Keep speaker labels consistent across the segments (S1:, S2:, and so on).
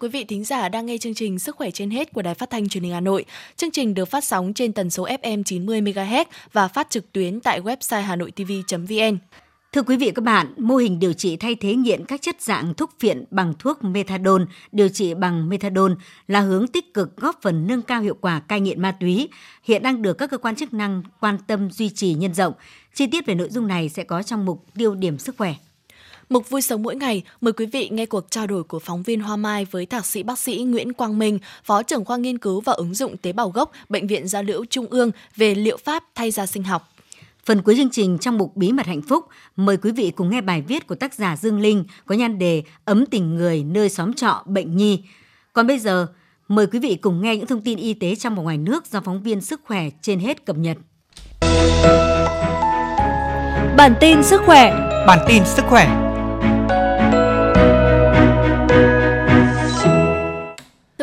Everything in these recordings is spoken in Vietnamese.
S1: quý vị thính giả đang nghe chương trình Sức khỏe trên hết của Đài Phát thanh Truyền hình Hà Nội. Chương trình được phát sóng trên tần số FM 90 MHz và phát trực tuyến tại website hanoitv.vn.
S2: Thưa quý vị các bạn, mô hình điều trị thay thế nghiện các chất dạng thuốc phiện bằng thuốc methadone, điều trị bằng methadone là hướng tích cực góp phần nâng cao hiệu quả cai nghiện ma túy, hiện đang được các cơ quan chức năng quan tâm duy trì nhân rộng. Chi tiết về nội dung này sẽ có trong mục tiêu điểm sức khỏe.
S1: Mục vui sống mỗi ngày, mời quý vị nghe cuộc trao đổi của phóng viên Hoa Mai với thạc sĩ bác sĩ Nguyễn Quang Minh, Phó trưởng khoa nghiên cứu và ứng dụng tế bào gốc, Bệnh viện Gia Liễu Trung ương về liệu pháp thay da sinh học.
S2: Phần cuối chương trình trong mục Bí mật hạnh phúc, mời quý vị cùng nghe bài viết của tác giả Dương Linh có nhan đề Ấm tình người nơi xóm trọ bệnh nhi. Còn bây giờ, mời quý vị cùng nghe những thông tin y tế trong và ngoài nước do phóng viên sức khỏe trên hết cập nhật.
S3: Bản tin sức khỏe
S4: Bản tin sức khỏe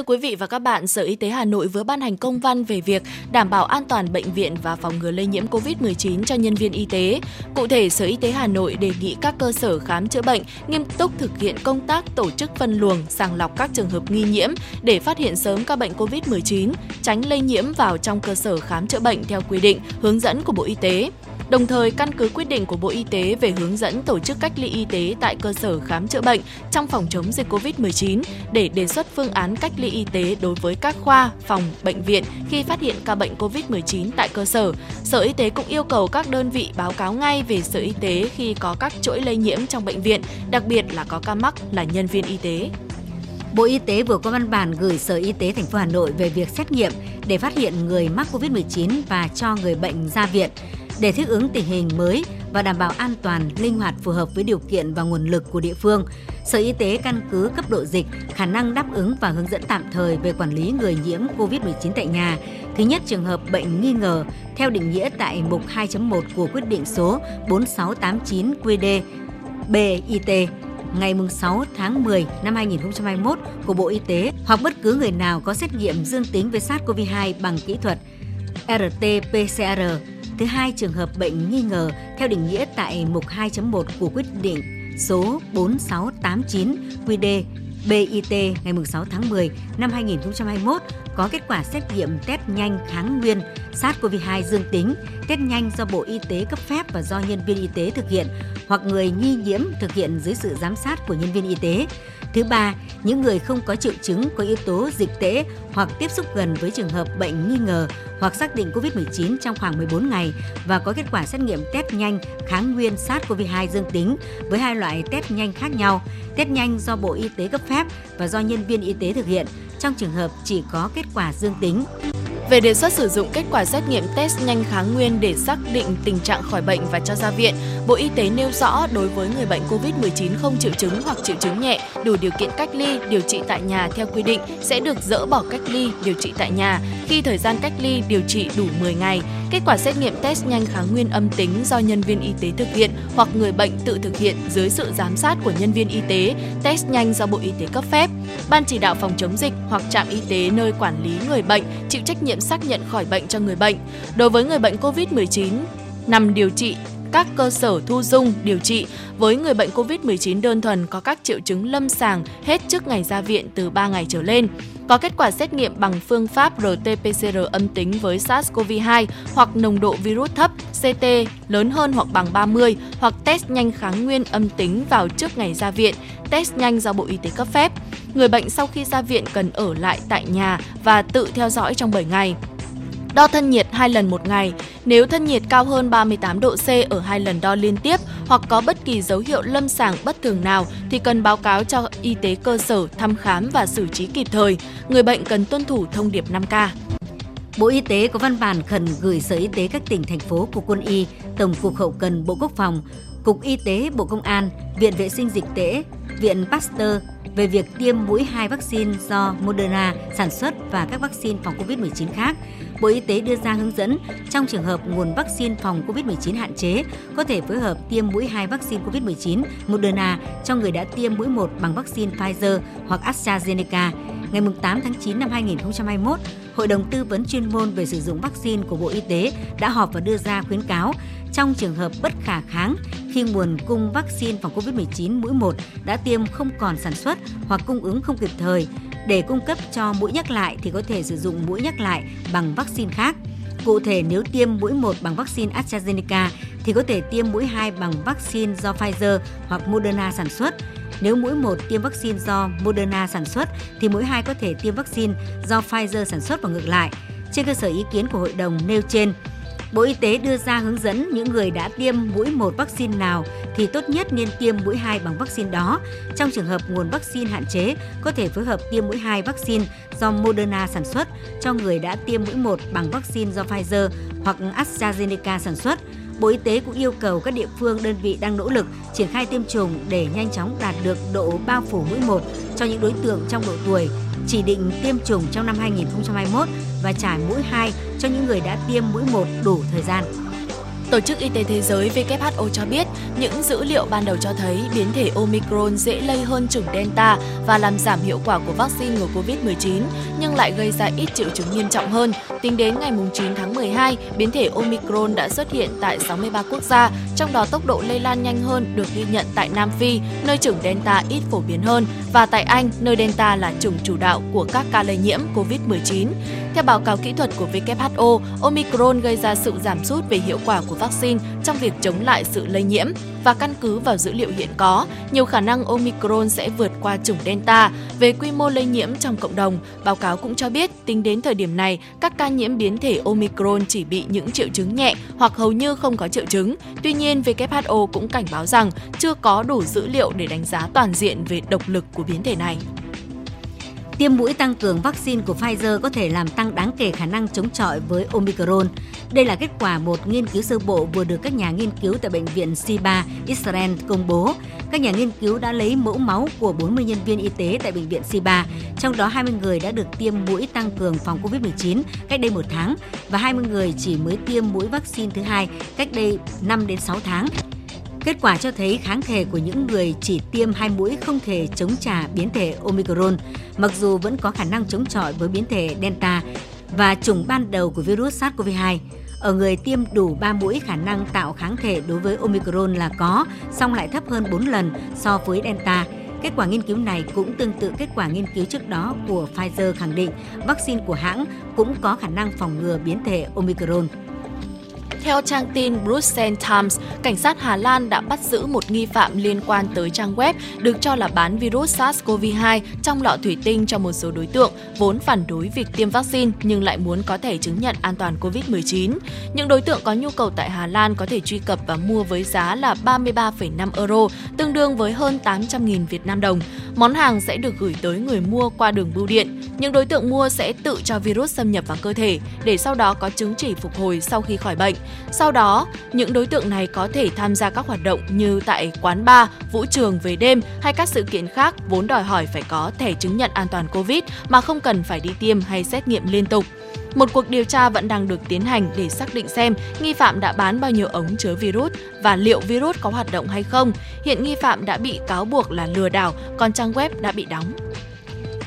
S1: quý vị và các bạn, Sở Y tế Hà Nội vừa ban hành công văn về việc đảm bảo an toàn bệnh viện và phòng ngừa lây nhiễm COVID-19 cho nhân viên y tế. Cụ thể, Sở Y tế Hà Nội đề nghị các cơ sở khám chữa bệnh nghiêm túc thực hiện công tác tổ chức phân luồng, sàng lọc các trường hợp nghi nhiễm để phát hiện sớm các bệnh COVID-19, tránh lây nhiễm vào trong cơ sở khám chữa bệnh theo quy định, hướng dẫn của Bộ Y tế đồng thời căn cứ quyết định của Bộ Y tế về hướng dẫn tổ chức cách ly y tế tại cơ sở khám chữa bệnh trong phòng chống dịch COVID-19 để đề xuất phương án cách ly y tế đối với các khoa, phòng, bệnh viện khi phát hiện ca bệnh COVID-19 tại cơ sở. Sở Y tế cũng yêu cầu các đơn vị báo cáo ngay về Sở Y tế khi có các chuỗi lây nhiễm trong bệnh viện, đặc biệt là có ca mắc là nhân viên y tế.
S2: Bộ Y tế vừa có văn bản gửi Sở Y tế thành phố Hà Nội về việc xét nghiệm để phát hiện người mắc COVID-19 và cho người bệnh ra viện để thích ứng tình hình mới và đảm bảo an toàn, linh hoạt phù hợp với điều kiện và nguồn lực của địa phương. Sở Y tế căn cứ cấp độ dịch, khả năng đáp ứng và hướng dẫn tạm thời về quản lý người nhiễm COVID-19 tại nhà. Thứ nhất, trường hợp bệnh nghi ngờ theo định nghĩa tại mục 2.1 của quyết định số 4689 QD BIT ngày 6 tháng 10 năm 2021 của Bộ Y tế hoặc bất cứ người nào có xét nghiệm dương tính với SARS-CoV-2 bằng kỹ thuật RT-PCR Thứ hai, trường hợp bệnh nghi ngờ theo định nghĩa tại mục 2.1 của quyết định số 4689 QD BIT ngày 6 tháng 10 năm 2021 có kết quả xét nghiệm test nhanh kháng nguyên SARS-CoV-2 dương tính, test nhanh do Bộ Y tế cấp phép và do nhân viên y tế thực hiện hoặc người nghi nhiễm thực hiện dưới sự giám sát của nhân viên y tế. Thứ ba, những người không có triệu chứng có yếu tố dịch tễ hoặc tiếp xúc gần với trường hợp bệnh nghi ngờ hoặc xác định COVID-19 trong khoảng 14 ngày và có kết quả xét nghiệm test nhanh kháng nguyên SARS-CoV-2 dương tính với hai loại test nhanh khác nhau, test nhanh do Bộ Y tế cấp phép và do nhân viên y tế thực hiện trong trường hợp chỉ có kết quả dương tính.
S1: Về đề xuất sử dụng kết quả xét nghiệm test nhanh kháng nguyên để xác định tình trạng khỏi bệnh và cho ra viện, Bộ Y tế nêu rõ đối với người bệnh COVID-19 không triệu chứng hoặc triệu chứng nhẹ, đủ điều kiện cách ly, điều trị tại nhà theo quy định sẽ được dỡ bỏ cách ly, điều trị tại nhà khi thời gian cách ly, điều trị đủ 10 ngày. Kết quả xét nghiệm test nhanh kháng nguyên âm tính do nhân viên y tế thực hiện hoặc người bệnh tự thực hiện dưới sự giám sát của nhân viên y tế, test nhanh do Bộ Y tế cấp phép. Ban chỉ đạo phòng chống dịch hoặc trạm y tế nơi quản lý người bệnh chịu trách nhiệm xác nhận khỏi bệnh cho người bệnh. Đối với người bệnh COVID-19 nằm điều trị các cơ sở thu dung điều trị với người bệnh COVID-19 đơn thuần có các triệu chứng lâm sàng hết trước ngày ra viện từ 3 ngày trở lên, có kết quả xét nghiệm bằng phương pháp RT-PCR âm tính với SARS-CoV-2 hoặc nồng độ virus thấp CT lớn hơn hoặc bằng 30 hoặc test nhanh kháng nguyên âm tính vào trước ngày ra viện, test nhanh do Bộ Y tế cấp phép. Người bệnh sau khi ra viện cần ở lại tại nhà và tự theo dõi trong 7 ngày. Đo thân nhiệt hai lần một ngày. Nếu thân nhiệt cao hơn 38 độ C ở hai lần đo liên tiếp hoặc có bất kỳ dấu hiệu lâm sàng bất thường nào thì cần báo cáo cho y tế cơ sở thăm khám và xử trí kịp thời. Người bệnh cần tuân thủ thông điệp 5K.
S2: Bộ Y tế có văn bản khẩn gửi Sở Y tế các tỉnh, thành phố, Cục Quân y, Tổng cục Hậu cần Bộ Quốc phòng, Cục Y tế Bộ Công an, Viện Vệ sinh Dịch tễ, Viện Pasteur về việc tiêm mũi 2 vaccine do Moderna sản xuất và các vaccine phòng COVID-19 khác. Bộ Y tế đưa ra hướng dẫn trong trường hợp nguồn vaccine phòng COVID-19 hạn chế, có thể phối hợp tiêm mũi 2 vaccine COVID-19 Moderna cho người đã tiêm mũi 1 bằng vaccine Pfizer hoặc AstraZeneca. Ngày 8 tháng 9 năm 2021, Hội đồng tư vấn chuyên môn về sử dụng vaccine của Bộ Y tế đã họp và đưa ra khuyến cáo trong trường hợp bất khả kháng khi nguồn cung vaccine phòng COVID-19 mũi 1 đã tiêm không còn sản xuất hoặc cung ứng không kịp thời. Để cung cấp cho mũi nhắc lại thì có thể sử dụng mũi nhắc lại bằng vaccine khác. Cụ thể nếu tiêm mũi 1 bằng vaccine AstraZeneca thì có thể tiêm mũi 2 bằng vaccine do Pfizer hoặc Moderna sản xuất. Nếu mũi 1 tiêm vaccine do Moderna sản xuất thì mũi 2 có thể tiêm vaccine do Pfizer sản xuất và ngược lại. Trên cơ sở ý kiến của hội đồng nêu trên, Bộ Y tế đưa ra hướng dẫn những người đã tiêm mũi một vaccine nào thì tốt nhất nên tiêm mũi 2 bằng vaccine đó. Trong trường hợp nguồn vaccine hạn chế, có thể phối hợp tiêm mũi 2 vaccine do Moderna sản xuất cho người đã tiêm mũi 1 bằng vaccine do Pfizer hoặc AstraZeneca sản xuất. Bộ Y tế cũng yêu cầu các địa phương đơn vị đang nỗ lực triển khai tiêm chủng để nhanh chóng đạt được độ bao phủ mũi 1 cho những đối tượng trong độ tuổi chỉ định tiêm chủng trong năm 2021 và trải mũi 2 cho những người đã tiêm mũi 1 đủ thời gian.
S1: Tổ chức Y tế Thế giới WHO cho biết những dữ liệu ban đầu cho thấy biến thể Omicron dễ lây hơn chủng Delta và làm giảm hiệu quả của vaccine ngừa COVID-19 nhưng lại gây ra ít triệu chứng nghiêm trọng hơn. Tính đến ngày 9 tháng 12, biến thể Omicron đã xuất hiện tại 63 quốc gia, trong đó tốc độ lây lan nhanh hơn được ghi nhận tại Nam Phi, nơi chủng Delta ít phổ biến hơn, và tại Anh, nơi Delta là chủng chủ đạo của các ca lây nhiễm COVID-19. Theo báo cáo kỹ thuật của WHO, Omicron gây ra sự giảm sút về hiệu quả của vaccine trong việc chống lại sự lây nhiễm và căn cứ vào dữ liệu hiện có, nhiều khả năng Omicron sẽ vượt qua chủng Delta. Về quy mô lây nhiễm trong cộng đồng, báo cáo cũng cho biết tính đến thời điểm này, các ca nhiễm biến thể Omicron chỉ bị những triệu chứng nhẹ hoặc hầu như không có triệu chứng. Tuy nhiên, WHO cũng cảnh báo rằng chưa có đủ dữ liệu để đánh giá toàn diện về độc lực của biến thể này.
S2: Tiêm mũi tăng cường vaccine của Pfizer có thể làm tăng đáng kể khả năng chống chọi với Omicron. Đây là kết quả một nghiên cứu sơ bộ vừa được các nhà nghiên cứu tại Bệnh viện Siba, Israel công bố. Các nhà nghiên cứu đã lấy mẫu máu của 40 nhân viên y tế tại Bệnh viện Siba, trong đó 20 người đã được tiêm mũi tăng cường phòng COVID-19 cách đây một tháng và 20 người chỉ mới tiêm mũi vaccine thứ hai cách đây 5 đến 6 tháng. Kết quả cho thấy kháng thể của những người chỉ tiêm hai mũi không thể chống trả biến thể Omicron, mặc dù vẫn có khả năng chống chọi với biến thể Delta và chủng ban đầu của virus SARS-CoV-2. Ở người tiêm đủ 3 mũi khả năng tạo kháng thể đối với Omicron là có, song lại thấp hơn 4 lần so với Delta. Kết quả nghiên cứu này cũng tương tự kết quả nghiên cứu trước đó của Pfizer khẳng định vaccine của hãng cũng có khả năng phòng ngừa biến thể Omicron.
S1: Theo trang tin Brussels Times, cảnh sát Hà Lan đã bắt giữ một nghi phạm liên quan tới trang web được cho là bán virus SARS-CoV-2 trong lọ thủy tinh cho một số đối tượng vốn phản đối việc tiêm vaccine nhưng lại muốn có thể chứng nhận an toàn COVID-19. Những đối tượng có nhu cầu tại Hà Lan có thể truy cập và mua với giá là 33,5 euro, tương đương với hơn 800.000 Việt Nam đồng. Món hàng sẽ được gửi tới người mua qua đường bưu điện. Những đối tượng mua sẽ tự cho virus xâm nhập vào cơ thể để sau đó có chứng chỉ phục hồi sau khi khỏi bệnh. Sau đó, những đối tượng này có thể tham gia các hoạt động như tại quán bar, vũ trường về đêm hay các sự kiện khác vốn đòi hỏi phải có thẻ chứng nhận an toàn COVID mà không cần phải đi tiêm hay xét nghiệm liên tục. Một cuộc điều tra vẫn đang được tiến hành để xác định xem nghi phạm đã bán bao nhiêu ống chứa virus và liệu virus có hoạt động hay không. Hiện nghi phạm đã bị cáo buộc là lừa đảo, còn trang web đã bị đóng.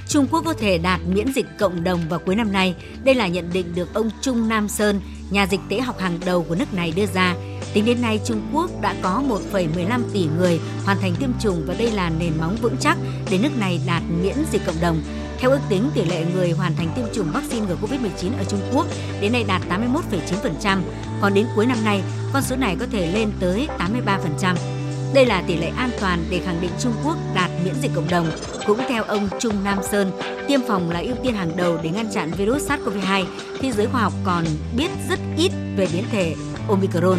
S2: Trung Quốc có thể đạt miễn dịch cộng đồng vào cuối năm nay. Đây là nhận định được ông Trung Nam Sơn, nhà dịch tễ học hàng đầu của nước này đưa ra. Tính đến nay, Trung Quốc đã có 1,15 tỷ người hoàn thành tiêm chủng và đây là nền móng vững chắc để nước này đạt miễn dịch cộng đồng. Theo ước tính, tỷ lệ người hoàn thành tiêm chủng vaccine ngừa COVID-19 ở Trung Quốc đến nay đạt 81,9%, còn đến cuối năm nay, con số này có thể lên tới 83%. Đây là tỷ lệ an toàn để khẳng định Trung Quốc đạt miễn dịch cộng đồng. Cũng theo ông Trung Nam Sơn, tiêm phòng là ưu tiên hàng đầu để ngăn chặn virus SARS-CoV-2 khi giới khoa học còn biết rất ít về biến thể Omicron.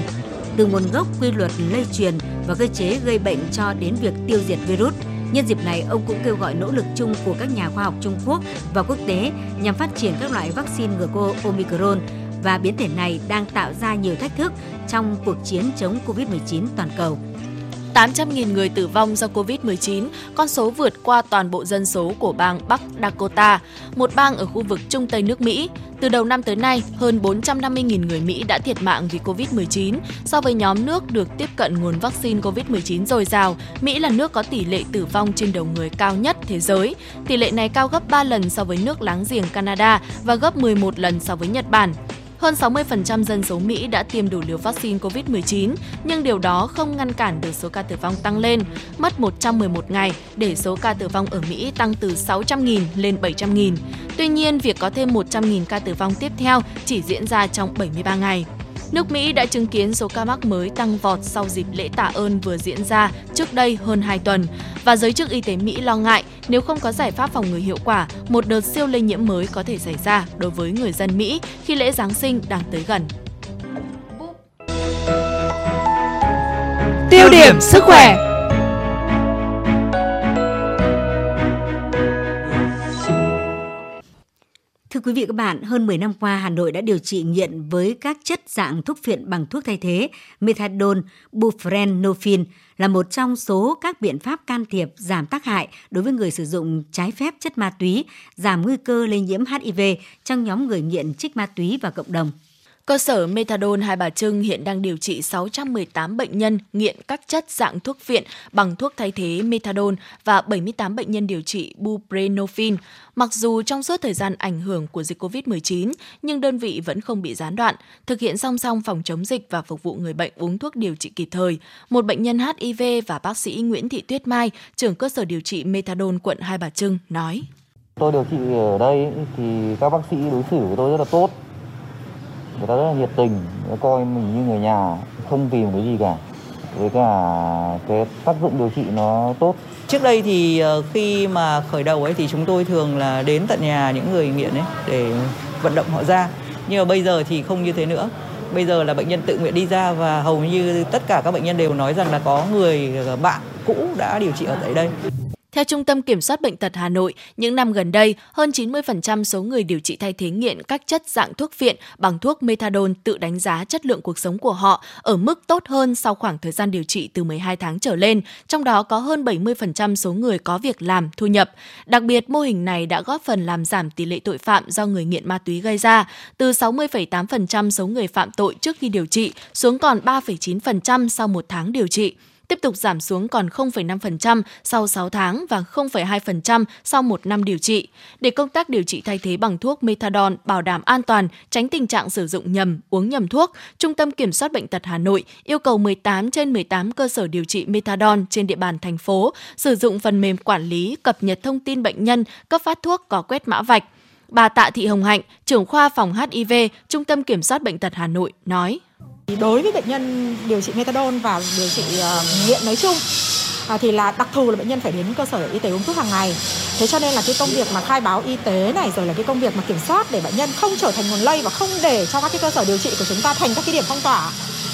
S2: Từ nguồn gốc quy luật lây truyền và cơ chế gây bệnh cho đến việc tiêu diệt virus. Nhân dịp này, ông cũng kêu gọi nỗ lực chung của các nhà khoa học Trung Quốc và quốc tế nhằm phát triển các loại vaccine ngừa cô Omicron và biến thể này đang tạo ra nhiều thách thức trong cuộc chiến chống COVID-19 toàn cầu.
S1: 800.000 người tử vong do Covid-19, con số vượt qua toàn bộ dân số của bang Bắc Dakota, một bang ở khu vực Trung Tây nước Mỹ. Từ đầu năm tới nay, hơn 450.000 người Mỹ đã thiệt mạng vì Covid-19. So với nhóm nước được tiếp cận nguồn vaccine Covid-19 dồi dào, Mỹ là nước có tỷ lệ tử vong trên đầu người cao nhất thế giới. Tỷ lệ này cao gấp 3 lần so với nước láng giềng Canada và gấp 11 lần so với Nhật Bản. Hơn 60% dân số Mỹ đã tiêm đủ liều vaccine COVID-19, nhưng điều đó không ngăn cản được số ca tử vong tăng lên. Mất 111 ngày để số ca tử vong ở Mỹ tăng từ 600.000 lên 700.000. Tuy nhiên, việc có thêm 100.000 ca tử vong tiếp theo chỉ diễn ra trong 73 ngày. Nước Mỹ đã chứng kiến số ca mắc mới tăng vọt sau dịp lễ tạ ơn vừa diễn ra trước đây hơn 2 tuần. Và giới chức y tế Mỹ lo ngại nếu không có giải pháp phòng ngừa hiệu quả, một đợt siêu lây nhiễm mới có thể xảy ra đối với người dân Mỹ khi lễ Giáng sinh đang tới gần.
S3: Tiêu điểm sức khỏe
S2: Thưa quý vị các bạn, hơn 10 năm qua Hà Nội đã điều trị nghiện với các chất dạng thuốc phiện bằng thuốc thay thế, methadone, buprenorphine là một trong số các biện pháp can thiệp giảm tác hại đối với người sử dụng trái phép chất ma túy, giảm nguy cơ lây nhiễm HIV trong nhóm người nghiện trích ma túy và cộng đồng.
S1: Cơ sở Methadone Hai Bà Trưng hiện đang điều trị 618 bệnh nhân nghiện các chất dạng thuốc viện bằng thuốc thay thế Methadone và 78 bệnh nhân điều trị buprenorphine. Mặc dù trong suốt thời gian ảnh hưởng của dịch COVID-19, nhưng đơn vị vẫn không bị gián đoạn, thực hiện song song phòng chống dịch và phục vụ người bệnh uống thuốc điều trị kịp thời. Một bệnh nhân HIV và bác sĩ Nguyễn Thị Tuyết Mai, trưởng cơ sở điều trị Methadone quận Hai Bà Trưng, nói.
S4: Tôi điều trị ở đây thì các bác sĩ đối xử với tôi rất là tốt người ta rất là nhiệt tình coi mình như người nhà, không vì một cái gì cả. Với cả cái tác dụng điều trị nó tốt.
S5: Trước đây thì ờ, khi mà khởi đầu ấy thì chúng tôi thường là đến tận nhà những người nghiện ấy để vận động họ ra. Nhưng mà bây giờ thì không như thế nữa. Bây giờ là bệnh nhân tự nguyện đi ra và hầu như tất cả các bệnh nhân đều nói rằng là có người ờ, bạn cũ đã điều trị ở tại đây
S1: theo Trung tâm Kiểm soát Bệnh tật Hà Nội, những năm gần đây, hơn 90% số người điều trị thay thế nghiện các chất dạng thuốc viện bằng thuốc methadone tự đánh giá chất lượng cuộc sống của họ ở mức tốt hơn sau khoảng thời gian điều trị từ 12 tháng trở lên, trong đó có hơn 70% số người có việc làm, thu nhập. Đặc biệt, mô hình này đã góp phần làm giảm tỷ lệ tội phạm do người nghiện ma túy gây ra, từ 60,8% số người phạm tội trước khi điều trị xuống còn 3,9% sau một tháng điều trị tiếp tục giảm xuống còn 0,5% sau 6 tháng và 0,2% sau một năm điều trị. Để công tác điều trị thay thế bằng thuốc methadone bảo đảm an toàn, tránh tình trạng sử dụng nhầm, uống nhầm thuốc, Trung tâm Kiểm soát Bệnh tật Hà Nội yêu cầu 18 trên 18 cơ sở điều trị methadone trên địa bàn thành phố sử dụng phần mềm quản lý cập nhật thông tin bệnh nhân, cấp phát thuốc có quét mã vạch. Bà Tạ Thị Hồng Hạnh, trưởng khoa phòng HIV, Trung tâm Kiểm soát Bệnh tật Hà Nội, nói.
S6: Đối với bệnh nhân điều trị methadone và điều trị ờ, nghiện nói chung à, thì là đặc thù là bệnh nhân phải đến cơ sở y tế uống thuốc hàng ngày. Thế cho nên là cái công việc mà khai báo y tế này rồi là cái công việc mà kiểm soát để bệnh nhân không trở thành nguồn lây và không để cho các cái cơ sở điều trị của chúng ta thành các cái điểm phong tỏa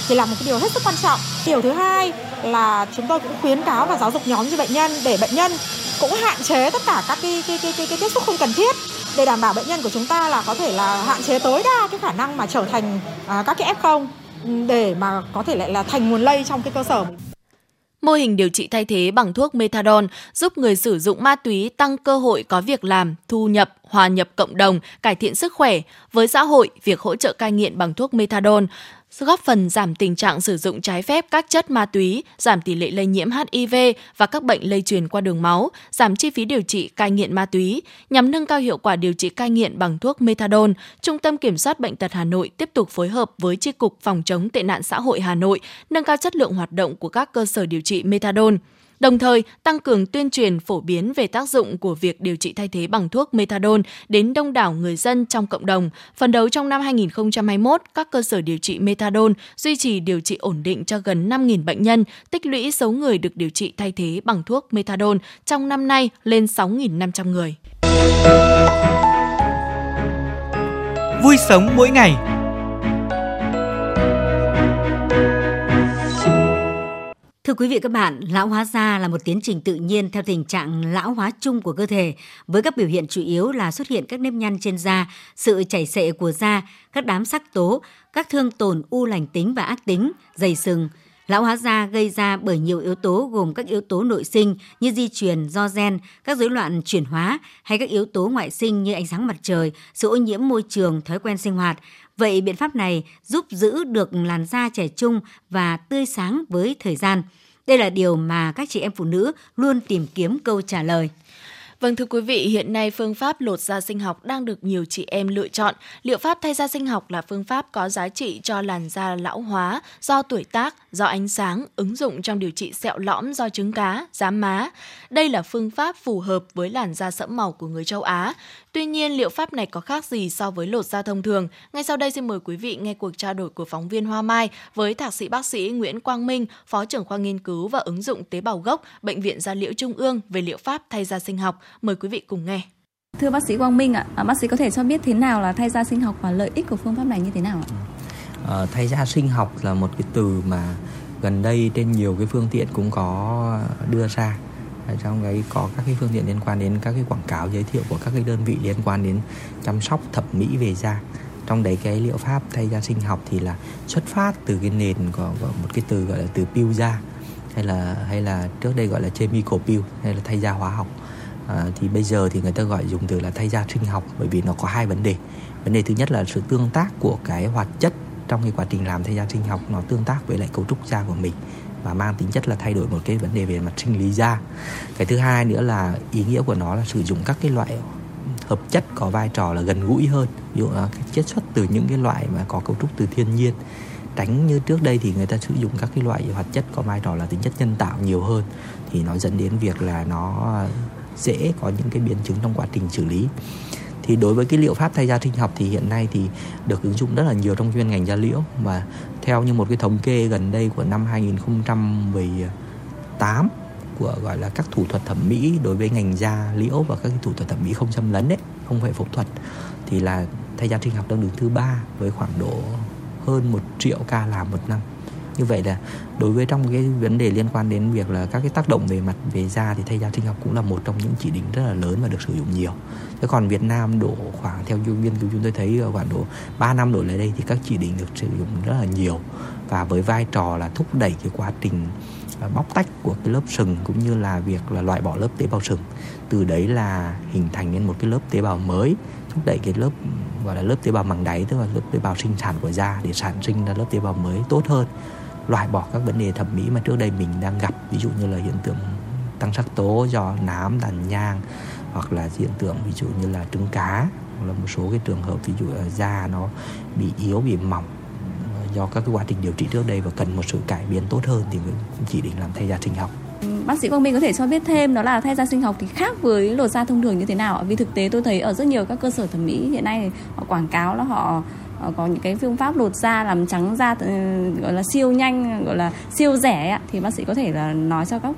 S6: thì là một cái điều hết sức quan trọng. Điều thứ hai là chúng tôi cũng khuyến cáo và giáo dục nhóm cho bệnh nhân để bệnh nhân cũng hạn chế tất cả các cái cái cái cái, cái tiếp xúc không cần thiết để đảm bảo bệnh nhân của chúng ta là có thể là hạn chế tối đa cái khả năng mà trở thành à, các cái F0 để mà có thể lại là thành nguồn lây trong cái cơ sở.
S1: Mô hình điều trị thay thế bằng thuốc methadone giúp người sử dụng ma túy tăng cơ hội có việc làm, thu nhập, hòa nhập cộng đồng, cải thiện sức khỏe. Với xã hội, việc hỗ trợ cai nghiện bằng thuốc methadone góp phần giảm tình trạng sử dụng trái phép các chất ma túy, giảm tỷ lệ lây nhiễm HIV và các bệnh lây truyền qua đường máu, giảm chi phí điều trị cai nghiện ma túy. Nhằm nâng cao hiệu quả điều trị cai nghiện bằng thuốc methadone, Trung tâm Kiểm soát Bệnh tật Hà Nội tiếp tục phối hợp với Chi cục Phòng chống tệ nạn xã hội Hà Nội, nâng cao chất lượng hoạt động của các cơ sở điều trị methadone đồng thời tăng cường tuyên truyền phổ biến về tác dụng của việc điều trị thay thế bằng thuốc methadone đến đông đảo người dân trong cộng đồng. Phần đầu trong năm 2021, các cơ sở điều trị methadone duy trì điều trị ổn định cho gần 5.000 bệnh nhân, tích lũy số người được điều trị thay thế bằng thuốc methadone trong năm nay lên 6.500 người.
S7: Vui sống mỗi ngày
S2: Thưa quý vị các bạn, lão hóa da là một tiến trình tự nhiên theo tình trạng lão hóa chung của cơ thể, với các biểu hiện chủ yếu là xuất hiện các nếp nhăn trên da, sự chảy xệ của da, các đám sắc tố, các thương tổn u lành tính và ác tính, dày sừng. Lão hóa da gây ra bởi nhiều yếu tố gồm các yếu tố nội sinh như di truyền do gen, các rối loạn chuyển hóa hay các yếu tố ngoại sinh như ánh sáng mặt trời, sự ô nhiễm môi trường, thói quen sinh hoạt Vậy biện pháp này giúp giữ được làn da trẻ trung và tươi sáng với thời gian. Đây là điều mà các chị em phụ nữ luôn tìm kiếm câu trả lời.
S1: Vâng thưa quý vị, hiện nay phương pháp lột da sinh học đang được nhiều chị em lựa chọn. Liệu pháp thay da sinh học là phương pháp có giá trị cho làn da lão hóa do tuổi tác, do ánh sáng, ứng dụng trong điều trị sẹo lõm do trứng cá, giám má. Đây là phương pháp phù hợp với làn da sẫm màu của người châu Á. Tuy nhiên, liệu pháp này có khác gì so với lột da thông thường? Ngay sau đây xin mời quý vị nghe cuộc trao đổi của phóng viên Hoa Mai với thạc sĩ bác sĩ Nguyễn Quang Minh, Phó trưởng khoa nghiên cứu và ứng dụng tế bào gốc, Bệnh viện da liễu Trung ương về liệu pháp thay da sinh học. Mời quý vị cùng nghe.
S3: Thưa bác sĩ Quang Minh ạ, à, bác sĩ có thể cho biết thế nào là thay da sinh học và lợi ích của phương pháp này như thế nào ạ?
S8: À, thay da sinh học là một cái từ mà gần đây trên nhiều cái phương tiện cũng có đưa ra trong đấy có các cái phương tiện liên quan đến các cái quảng cáo giới thiệu của các cái đơn vị liên quan đến chăm sóc thẩm mỹ về da trong đấy cái liệu pháp thay da sinh học thì là xuất phát từ cái nền của, của một cái từ gọi là từ peel da hay là hay là trước đây gọi là chemical peel hay là thay da hóa học à, thì bây giờ thì người ta gọi dùng từ là thay da sinh học bởi vì nó có hai vấn đề. Vấn đề thứ nhất là sự tương tác của cái hoạt chất trong cái quá trình làm thay da sinh học nó tương tác với lại cấu trúc da của mình và mang tính chất là thay đổi một cái vấn đề về mặt sinh lý da. Cái thứ hai nữa là ý nghĩa của nó là sử dụng các cái loại hợp chất có vai trò là gần gũi hơn. Ví dụ là chiết xuất từ những cái loại mà có cấu trúc từ thiên nhiên. Tránh như trước đây thì người ta sử dụng các cái loại hoạt chất có vai trò là tính chất nhân tạo nhiều hơn thì nó dẫn đến việc là nó dễ có những cái biến chứng trong quá trình xử lý. Thì đối với cái liệu pháp thay da sinh học thì hiện nay thì được ứng dụng rất là nhiều trong chuyên ngành da liễu. Và theo như một cái thống kê gần đây của năm 2018 của gọi là các thủ thuật thẩm mỹ đối với ngành da liễu và các cái thủ thuật thẩm mỹ không xâm lấn đấy không phải phẫu thuật, thì là thay da sinh học đang đứng thứ ba với khoảng độ hơn một triệu ca làm một năm như vậy là đối với trong cái vấn đề liên quan đến việc là các cái tác động về mặt, về da thì thay da sinh học cũng là một trong những chỉ định rất là lớn và được sử dụng nhiều. Thế còn Việt Nam đổ khoảng, theo nghiên cứu chúng tôi thấy khoảng độ 3 năm đổ lại đây thì các chỉ định được sử dụng rất là nhiều. Và với vai trò là thúc đẩy cái quá trình à, bóc tách của cái lớp sừng cũng như là việc là loại bỏ lớp tế bào sừng. Từ đấy là hình thành nên một cái lớp tế bào mới, thúc đẩy cái lớp, gọi là lớp tế bào màng đáy tức là lớp tế bào sinh sản của da để sản sinh ra lớp tế bào mới tốt hơn loại bỏ các vấn đề thẩm mỹ mà trước đây mình đang gặp. Ví dụ như là hiện tượng tăng sắc tố do nám, tàn nhang, hoặc là hiện tượng ví dụ như là trứng cá, hoặc là một số cái trường hợp ví dụ là da nó bị yếu, bị mỏng. Do các cái quá trình điều trị trước đây và cần một sự cải biến tốt hơn thì mới chỉ định làm thay da sinh học.
S3: Bác sĩ Quang Minh có thể cho biết thêm đó là thay da sinh học thì khác với lột da thông thường như thế nào vì thực tế tôi thấy ở rất nhiều các cơ sở thẩm mỹ hiện nay họ quảng cáo là họ Ờ, có những cái phương pháp lột da làm trắng da ừ, gọi là siêu nhanh, gọi là siêu rẻ ạ. Thì bác sĩ có thể là nói cho các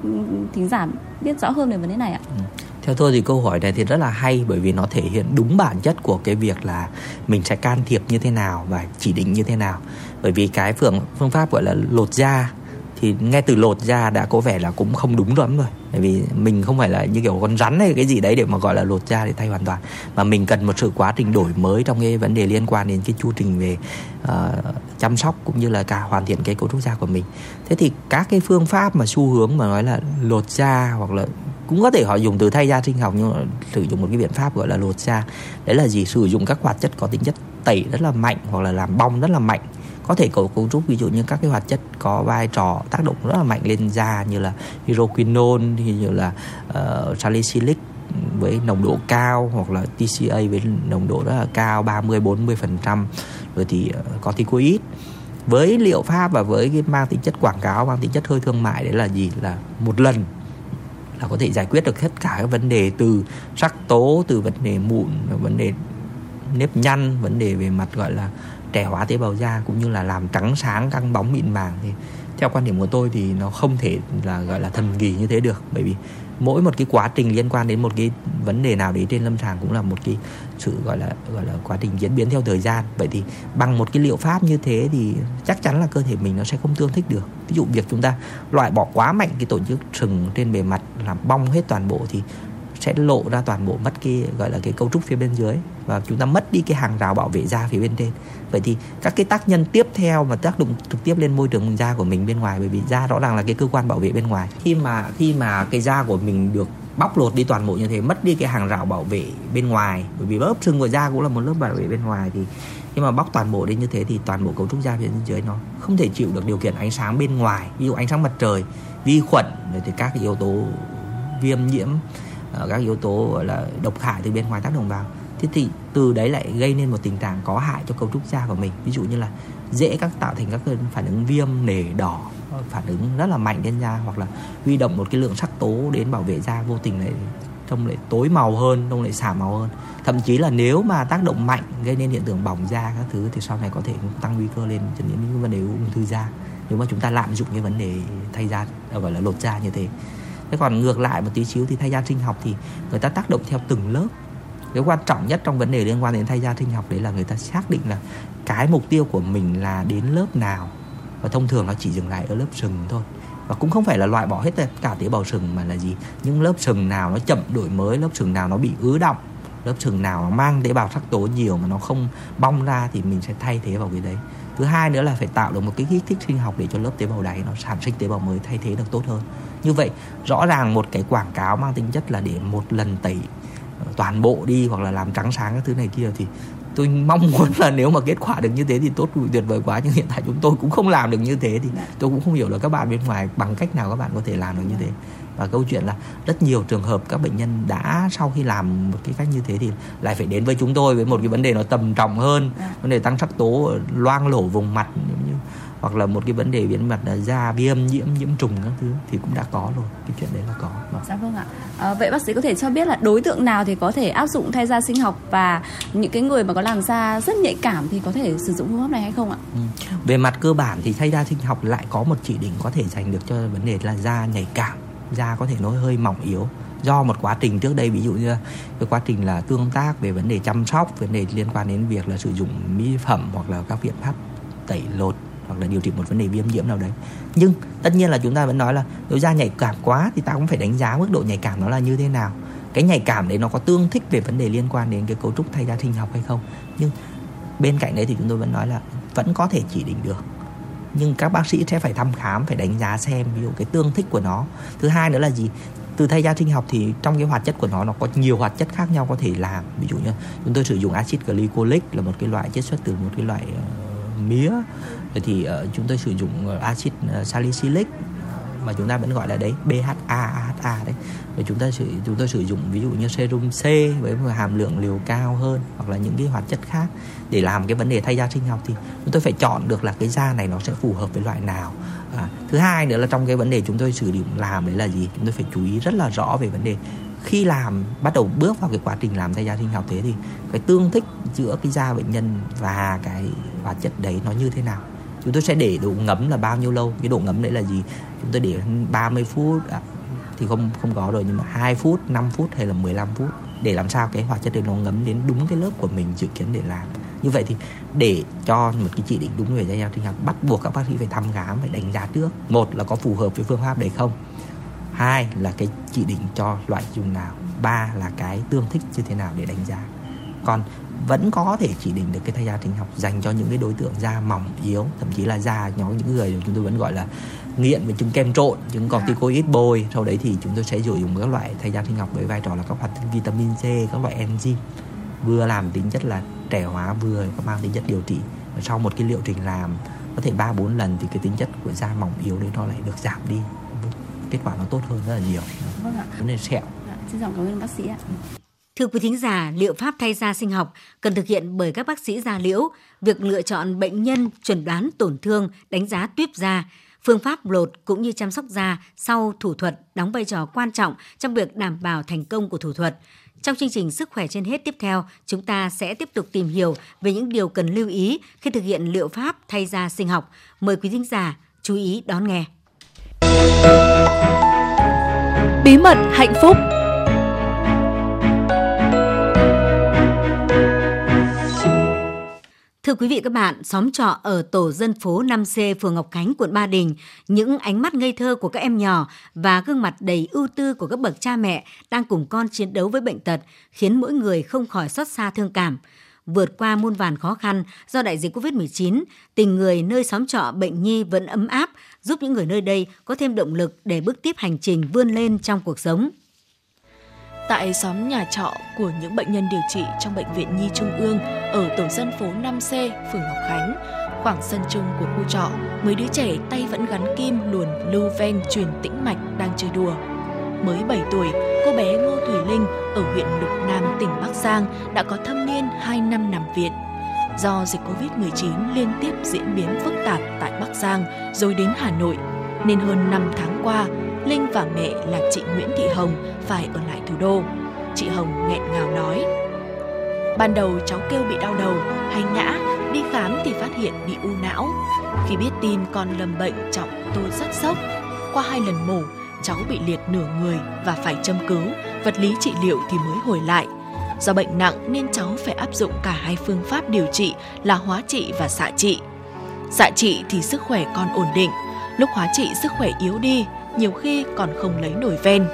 S3: thính giả biết rõ hơn về vấn đề này ạ. Ừ.
S8: theo tôi thì câu hỏi này thì rất là hay, bởi vì nó thể hiện đúng bản chất của cái việc là mình sẽ can thiệp như thế nào và chỉ định như thế nào. Bởi vì cái phương phương pháp gọi là lột da thì nghe từ lột da đã có vẻ là cũng không đúng lắm rồi. Bởi vì mình không phải là như kiểu con rắn hay cái gì đấy để mà gọi là lột da để thay hoàn toàn. Mà mình cần một sự quá trình đổi mới trong cái vấn đề liên quan đến cái chu trình về uh, chăm sóc cũng như là cả hoàn thiện cái cấu trúc da của mình. Thế thì các cái phương pháp mà xu hướng mà nói là lột da hoặc là cũng có thể họ dùng từ thay da sinh học nhưng mà sử dụng một cái biện pháp gọi là lột da. Đấy là gì? Sử dụng các hoạt chất có tính chất tẩy rất là mạnh hoặc là làm bong rất là mạnh có thể cấu cấu trúc ví dụ như các cái hoạt chất có vai trò tác động rất là mạnh lên da như là hydroquinone thì như là uh, salicylic với nồng độ cao hoặc là TCA với nồng độ rất là cao 30 40 phần trăm. Rồi thì uh, corticoid. Với liệu pháp và với cái mang tính chất quảng cáo mang tính chất hơi thương mại đấy là gì? Là một lần là có thể giải quyết được tất cả các vấn đề từ sắc tố từ vấn đề mụn vấn đề nếp nhăn vấn đề về mặt gọi là trẻ hóa tế bào da cũng như là làm trắng sáng, căng bóng, mịn màng thì theo quan điểm của tôi thì nó không thể là, gọi là thần kỳ như thế được. Bởi vì mỗi một cái quá trình liên quan đến một cái vấn đề nào đấy trên lâm sàng cũng là một cái sự, gọi là gọi là quá trình diễn biến theo thời gian. Vậy thì bằng một cái liệu pháp như thế thì chắc chắn là cơ thể mình nó sẽ không tương thích được. Ví dụ việc chúng ta loại bỏ quá mạnh cái tổ chức sừng trên bề mặt, làm bong hết toàn bộ thì sẽ lộ ra toàn bộ mất cái, gọi là cái cấu trúc phía bên dưới và chúng ta mất đi cái hàng rào bảo vệ da phía bên trên. Vậy thì các cái tác nhân tiếp theo mà tác động trực tiếp lên môi trường da của mình bên ngoài, bởi vì da rõ ràng là cái cơ quan bảo vệ bên ngoài. Khi mà khi mà cái da của mình được bóc lột đi toàn bộ như thế, mất đi cái hàng rào bảo vệ bên ngoài, bởi vì lớp sừng của da cũng là một lớp bảo vệ bên ngoài thì nhưng mà bóc toàn bộ đi như thế thì toàn bộ cấu trúc da phía bên dưới nó không thể chịu được điều kiện ánh sáng bên ngoài. Ví dụ ánh sáng mặt trời, vi khuẩn, rồi thì các cái yếu tố viêm nhiễm Ờ, các yếu tố, gọi là, độc hại từ bên ngoài tác động vào. Thế thì từ đấy lại gây nên một tình trạng có hại cho cấu trúc da của mình. Ví dụ như là dễ các, tạo thành các phản ứng viêm nể đỏ, phản ứng rất là mạnh trên da, hoặc là huy động một cái lượng sắc tố đến bảo vệ da vô tình lại trông lại tối màu hơn, trông lại xả màu hơn. Thậm chí là nếu mà tác động mạnh gây nên hiện tượng bỏng da các thứ thì sau này có thể tăng nguy cơ lên dẫn đến những vấn đề ung thư da. Nếu mà chúng ta lạm dụng cái vấn đề thay da, gọi là lột da như thế thế còn ngược lại một tí xíu thì thay da sinh học thì người ta tác động theo từng lớp. Cái quan trọng nhất trong vấn đề liên quan đến thay da sinh học đấy là người ta xác định là cái mục tiêu của mình là đến lớp nào. Và thông thường nó chỉ dừng lại ở lớp sừng thôi. Và cũng không phải là loại bỏ hết tất cả tế bào sừng mà là gì? Những lớp sừng nào nó chậm đổi mới, lớp sừng nào nó bị ứ động, lớp sừng nào nó mang tế bào sắc tố nhiều mà nó không bong ra thì mình sẽ thay thế vào cái đấy thứ hai nữa là phải tạo được một cái kích thích sinh học để cho lớp tế bào đáy nó sản sinh tế bào mới thay thế được tốt hơn. Như vậy, rõ ràng một cái quảng cáo mang tính chất là để một lần tẩy ờ, toàn bộ đi hoặc là làm trắng sáng các thứ này kia thì tôi mong muốn là nếu mà kết quả được như thế thì tốt tuyệt vời quá. Nhưng hiện tại chúng tôi cũng không làm được như thế thì tôi cũng không hiểu là các bạn bên ngoài bằng cách nào các bạn có thể làm được như thế. Và câu chuyện là rất nhiều trường hợp các bệnh nhân đã sau khi làm một cái cách như thế thì lại phải đến với chúng tôi với một cái vấn đề nó tầm trọng hơn vấn đề tăng sắc tố loang lổ vùng mặt như hoặc là một cái vấn đề biến mặt là da viêm nhiễm nhiễm trùng các thứ thì cũng đã có rồi cái chuyện đấy là có
S3: vâng. dạ vâng ạ à, vậy bác sĩ có thể cho biết là đối tượng nào thì có thể áp dụng thay da sinh học và những cái người mà có làn da rất nhạy cảm thì có thể sử dụng phương pháp này hay không ạ ừ.
S8: về mặt cơ bản thì thay da sinh học lại có một chỉ định có thể dành được cho vấn đề là da nhạy cảm da có thể nó hơi mỏng yếu do một quá trình trước đây ví dụ như cái quá trình là tương tác về vấn đề chăm sóc vấn đề liên quan đến việc là sử dụng mỹ phẩm hoặc là các biện pháp tẩy lột hoặc là điều trị một vấn đề viêm nhiễm nào đấy. Nhưng tất nhiên là chúng ta vẫn nói là nếu da, nhạy cảm quá thì ta cũng phải đánh giá mức độ nhạy cảm nó là như thế nào. Cái nhạy cảm đấy nó có tương thích về vấn đề liên quan đến cái cấu trúc thay da sinh học hay không? Nhưng bên cạnh đấy thì chúng tôi vẫn nói là vẫn có thể chỉ định được. Nhưng các bác sĩ sẽ phải thăm khám, phải đánh giá xem ví dụ cái tương thích của nó. Thứ hai nữa là gì? Từ thay da sinh học thì trong cái hoạt chất của nó nó có nhiều hoạt chất khác nhau có thể làm. Ví dụ như chúng tôi sử dụng axit glycolic là một cái loại chiết xuất từ một cái loại ờ, mía. Thì uh, chúng tôi sử dụng ờ, axit ờ, salicylic mà chúng ta vẫn gọi là đấy BHA AHA đấy. Và chúng ta sử chúng tôi sử dụng ví dụ như serum C với một hàm lượng liều cao hơn hoặc là những cái hoạt chất khác để làm cái vấn đề thay da sinh học thì chúng tôi phải chọn được là cái da này nó sẽ phù hợp với loại nào. À, thứ hai nữa là trong cái vấn đề chúng tôi sử dụng làm đấy là gì? Chúng tôi phải chú ý rất là rõ về vấn đề khi làm bắt đầu bước vào cái quá trình làm thay da sinh học thế thì cái tương thích giữa cái da bệnh nhân và cái hoạt chất đấy nó như thế nào? Chúng tôi sẽ để độ ngấm là bao nhiêu lâu? Cái độ ngấm đấy là gì? Chúng tôi để 30 phút. À, thì không không có rồi nhưng mà 2 phút 5 phút hay là 15 phút để làm sao cái hoạt chất đấy nó ngấm đến đúng cái lớp của mình dự kiến để làm. Như vậy thì để cho một cái chỉ định đúng về da nhau thì bắt buộc các bác sĩ phải thăm khám phải đánh giá trước. Một là có phù hợp với phương pháp đấy không? Hai là cái chỉ định cho loại dùng nào? Ba là cái tương thích như thế nào để đánh giá? Còn vẫn có thể chỉ định được cái thay da sinh học dành cho những cái đối tượng da mỏng yếu thậm chí là da nhóm những người chúng tôi vẫn gọi là nghiện với trứng kem trộn trứng corticoid bôi. Sau đấy thì chúng tôi sẽ sử dụng các loại thay da sinh học với vai trò là các hoạt vitamin C các loại enzyme vừa làm tính chất là trẻ hóa vừa có mang tính chất điều trị. Và sau một cái liệu trình làm có thể ba bốn lần thì cái tính chất của da mỏng yếu đấy nó lại được giảm đi. Kết quả nó tốt hơn rất là nhiều.
S3: Vâng ạ.
S8: vấn đề sẹo.
S3: Dạ, xin cảm ơn bác sĩ ạ
S2: Thưa quý thính giả, liệu pháp thay da sinh học cần thực hiện bởi các bác sĩ da liễu. Việc lựa chọn bệnh nhân, chuẩn đoán tổn thương, đánh giá tuyếp da, phương pháp lột cũng như chăm sóc da sau thủ thuật đóng vai trò quan trọng trong việc đảm bảo thành công của thủ thuật. Trong chương trình Sức khỏe trên hết tiếp theo, chúng ta sẽ tiếp tục tìm hiểu về những điều cần lưu ý khi thực hiện liệu pháp thay da sinh học. Mời quý thính giả chú ý đón nghe.
S1: Bí mật hạnh phúc
S2: Thưa quý vị các bạn, xóm trọ ở tổ dân phố 5C phường Ngọc Khánh, quận Ba Đình, những ánh mắt ngây thơ của các em nhỏ và gương mặt đầy ưu tư của các bậc cha mẹ đang cùng con chiến đấu với bệnh tật khiến mỗi người không khỏi xót xa thương cảm. Vượt qua muôn vàn khó khăn do đại dịch Covid-19, tình người nơi xóm trọ bệnh nhi vẫn ấm áp, giúp những người nơi đây có thêm động lực để bước tiếp hành trình vươn lên trong cuộc sống
S1: tại xóm nhà trọ của những bệnh nhân điều trị trong Bệnh viện Nhi Trung ương ở tổ dân phố 5C, phường Ngọc Khánh. Khoảng sân chung của khu trọ, mấy đứa trẻ tay vẫn gắn kim luồn lưu ven truyền tĩnh mạch đang chơi đùa. mới 7 tuổi, cô bé Ngô Thủy Linh ở huyện Lục Nam, tỉnh Bắc Giang đã có thâm niên 2 năm nằm viện. Do dịch Covid-19 liên tiếp diễn biến phức tạp tại Bắc Giang rồi đến Hà Nội, nên hơn 5 tháng qua, Linh và mẹ là chị Nguyễn Thị Hồng phải ở lại thủ đô. Chị Hồng nghẹn ngào nói, Ban đầu cháu kêu bị đau đầu hay ngã, đi khám thì phát hiện bị u não. Khi biết tin con lầm bệnh trọng tôi rất sốc. Qua hai lần mổ, cháu bị liệt nửa người và phải châm cứu, vật lý trị liệu thì mới hồi lại. Do bệnh nặng nên cháu phải áp dụng cả hai phương pháp điều trị là hóa trị và xạ trị. Xạ trị thì sức khỏe con ổn định, lúc hóa trị sức khỏe yếu đi, nhiều khi còn không lấy nổi ven.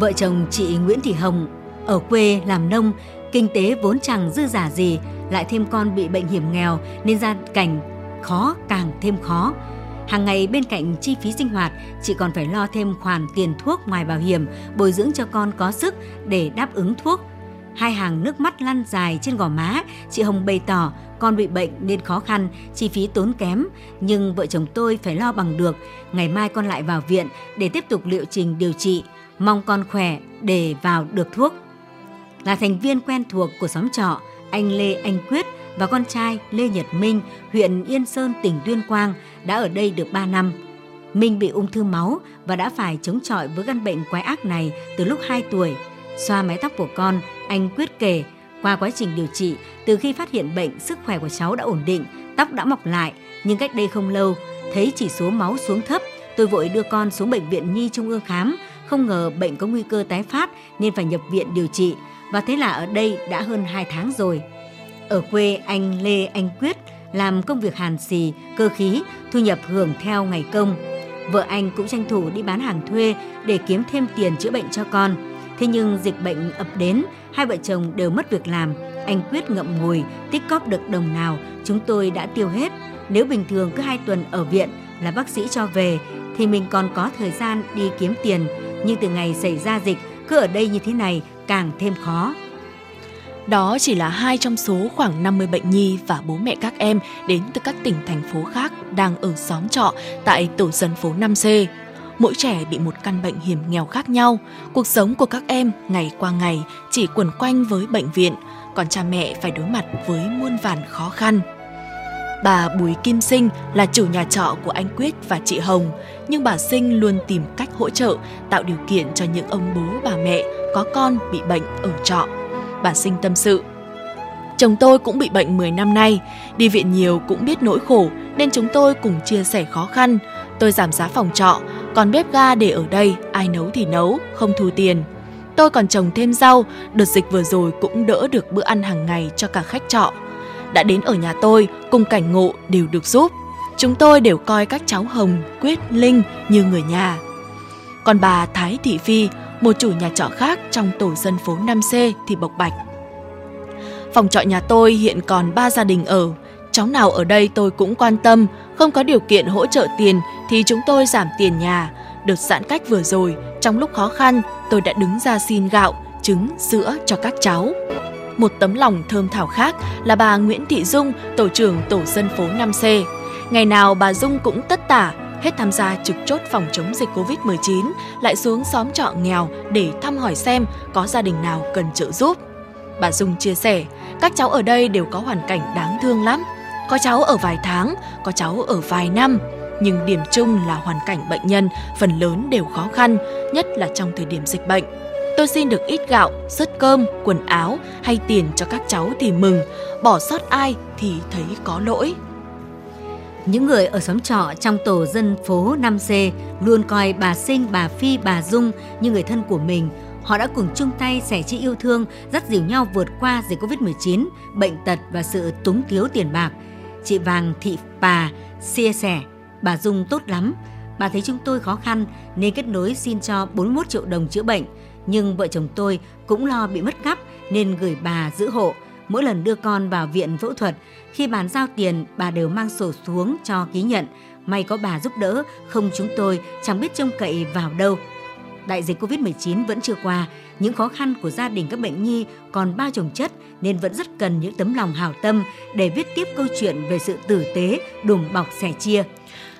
S2: Vợ chồng chị Nguyễn Thị Hồng ở quê làm nông, kinh tế vốn chẳng dư giả gì, lại thêm con bị bệnh hiểm nghèo nên gia cảnh khó càng thêm khó. Hàng ngày bên cạnh chi phí sinh hoạt, chị còn phải lo thêm khoản tiền thuốc ngoài bảo hiểm, bồi dưỡng cho con có sức để đáp ứng thuốc. Hai hàng nước mắt lăn dài trên gò má, chị Hồng bày tỏ con bị bệnh nên khó khăn, chi phí tốn kém, nhưng vợ chồng tôi phải lo bằng được. Ngày mai con lại vào viện để tiếp tục liệu trình điều trị, mong con khỏe để vào được thuốc. Là thành viên quen thuộc của xóm trọ, anh Lê Anh Quyết và con trai Lê Nhật Minh, huyện Yên Sơn, tỉnh Tuyên Quang đã ở đây được 3 năm. Minh bị ung thư máu và đã phải chống chọi với căn bệnh quái ác này từ lúc 2 tuổi. Xoa mái tóc của con, anh Quyết kể, qua quá trình điều trị, từ khi phát hiện bệnh, sức khỏe của cháu đã ổn định, tóc đã mọc lại, nhưng cách đây không lâu, thấy chỉ số máu xuống thấp, tôi vội đưa con xuống bệnh viện Nhi Trung ương khám, không ngờ bệnh có nguy cơ tái phát nên phải nhập viện điều trị và thế là ở đây đã hơn 2 tháng rồi. Ở quê anh Lê Anh Quyết làm công việc hàn xì, cơ khí, thu nhập hưởng theo ngày công. Vợ anh cũng tranh thủ đi bán hàng thuê để kiếm thêm tiền chữa bệnh cho con. Thế nhưng dịch bệnh ập đến, hai vợ chồng đều mất việc làm. Anh Quyết ngậm ngùi, tích cóp được đồng nào, chúng tôi đã tiêu hết. Nếu bình thường cứ hai tuần ở viện là bác sĩ cho về, thì mình còn có thời gian đi kiếm tiền. Nhưng từ ngày xảy ra dịch, cứ ở đây như thế này càng thêm khó.
S1: Đó chỉ là hai trong số khoảng 50 bệnh nhi và bố mẹ các em đến từ các tỉnh thành phố khác đang ở xóm trọ tại tổ dân phố 5C. Mỗi trẻ bị một căn bệnh hiểm nghèo khác nhau, cuộc sống của các em ngày qua ngày chỉ quẩn quanh với bệnh viện, còn cha mẹ phải đối mặt với muôn vàn khó khăn. Bà Bùi Kim Sinh là chủ nhà trọ của anh Quyết và chị Hồng, nhưng bà Sinh luôn tìm cách hỗ trợ, tạo điều kiện cho những ông bố bà mẹ có con bị bệnh ở trọ. Bà Sinh tâm sự. Chồng tôi cũng bị bệnh 10 năm nay, đi viện nhiều cũng biết nỗi khổ nên chúng tôi cùng chia sẻ khó khăn. Tôi giảm giá phòng trọ, còn bếp ga để ở đây, ai nấu thì nấu, không thu tiền. Tôi còn trồng thêm rau, đợt dịch vừa rồi cũng đỡ được bữa ăn hàng ngày cho cả khách trọ. Đã đến ở nhà tôi, cùng cảnh ngộ đều được giúp. Chúng tôi đều coi các cháu Hồng, Quyết, Linh như người nhà. Còn bà Thái Thị Phi, một chủ nhà trọ khác trong tổ dân phố 5C thì bộc bạch. Phòng trọ nhà tôi hiện còn 3 gia đình ở. Cháu nào ở đây tôi cũng quan tâm, không có điều kiện hỗ trợ tiền thì chúng tôi giảm tiền nhà. Đợt giãn cách vừa rồi, trong lúc khó khăn, tôi đã đứng ra xin gạo, trứng, sữa cho các cháu. Một tấm lòng thơm thảo khác là bà Nguyễn Thị Dung, tổ trưởng tổ dân phố 5C. Ngày nào bà Dung cũng tất tả, hết tham gia trực chốt phòng chống dịch Covid-19, lại xuống xóm trọ nghèo để thăm hỏi xem có gia đình nào cần trợ giúp. Bà Dung chia sẻ, các cháu ở đây đều có hoàn cảnh đáng thương lắm. Có cháu ở vài tháng, có cháu ở vài năm. Nhưng điểm chung là hoàn cảnh bệnh nhân phần lớn đều khó khăn, nhất là trong thời điểm dịch bệnh. Tôi xin được ít gạo, suất cơm, quần áo hay tiền cho các cháu thì mừng, bỏ sót ai thì thấy có lỗi.
S2: Những người ở xóm trọ trong tổ dân phố 5C luôn coi bà Sinh, bà Phi, bà Dung như người thân của mình. Họ đã cùng chung tay sẻ chia yêu thương, dắt dìu nhau vượt qua dịch Covid-19, bệnh tật và sự túng thiếu tiền bạc. Chị Vàng Thị Bà chia sẻ, bà Dung tốt lắm. Bà thấy chúng tôi khó khăn nên kết nối xin cho 41 triệu đồng chữa bệnh. Nhưng vợ chồng tôi cũng lo bị mất cắp nên gửi bà giữ hộ. Mỗi lần đưa con vào viện phẫu thuật, khi bàn giao tiền, bà đều mang sổ xuống cho ký nhận. May có bà giúp đỡ, không chúng tôi chẳng biết trông cậy vào đâu. Đại dịch Covid-19 vẫn chưa qua, những khó khăn của gia đình các bệnh nhi còn bao trồng chất nên vẫn rất cần những tấm lòng hảo tâm để viết tiếp câu chuyện về sự tử tế, đùm bọc sẻ chia.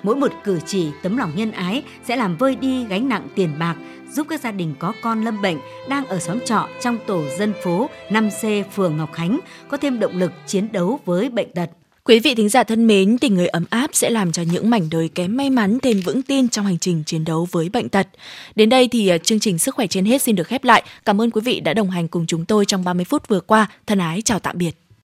S2: Mỗi một cử chỉ tấm lòng nhân ái sẽ làm vơi đi gánh nặng tiền bạc, giúp các gia đình có con lâm bệnh đang ở xóm trọ trong tổ dân phố 5C phường Ngọc Khánh có thêm động lực chiến đấu với bệnh tật.
S1: Quý vị thính giả thân mến, tình người ấm áp sẽ làm cho những mảnh đời kém may mắn thêm vững tin trong hành trình chiến đấu với bệnh tật. Đến đây thì à, chương trình Sức khỏe trên hết xin được khép lại. Cảm ơn quý vị đã đồng hành cùng chúng tôi trong 30 phút vừa qua. Thân ái chào tạm biệt.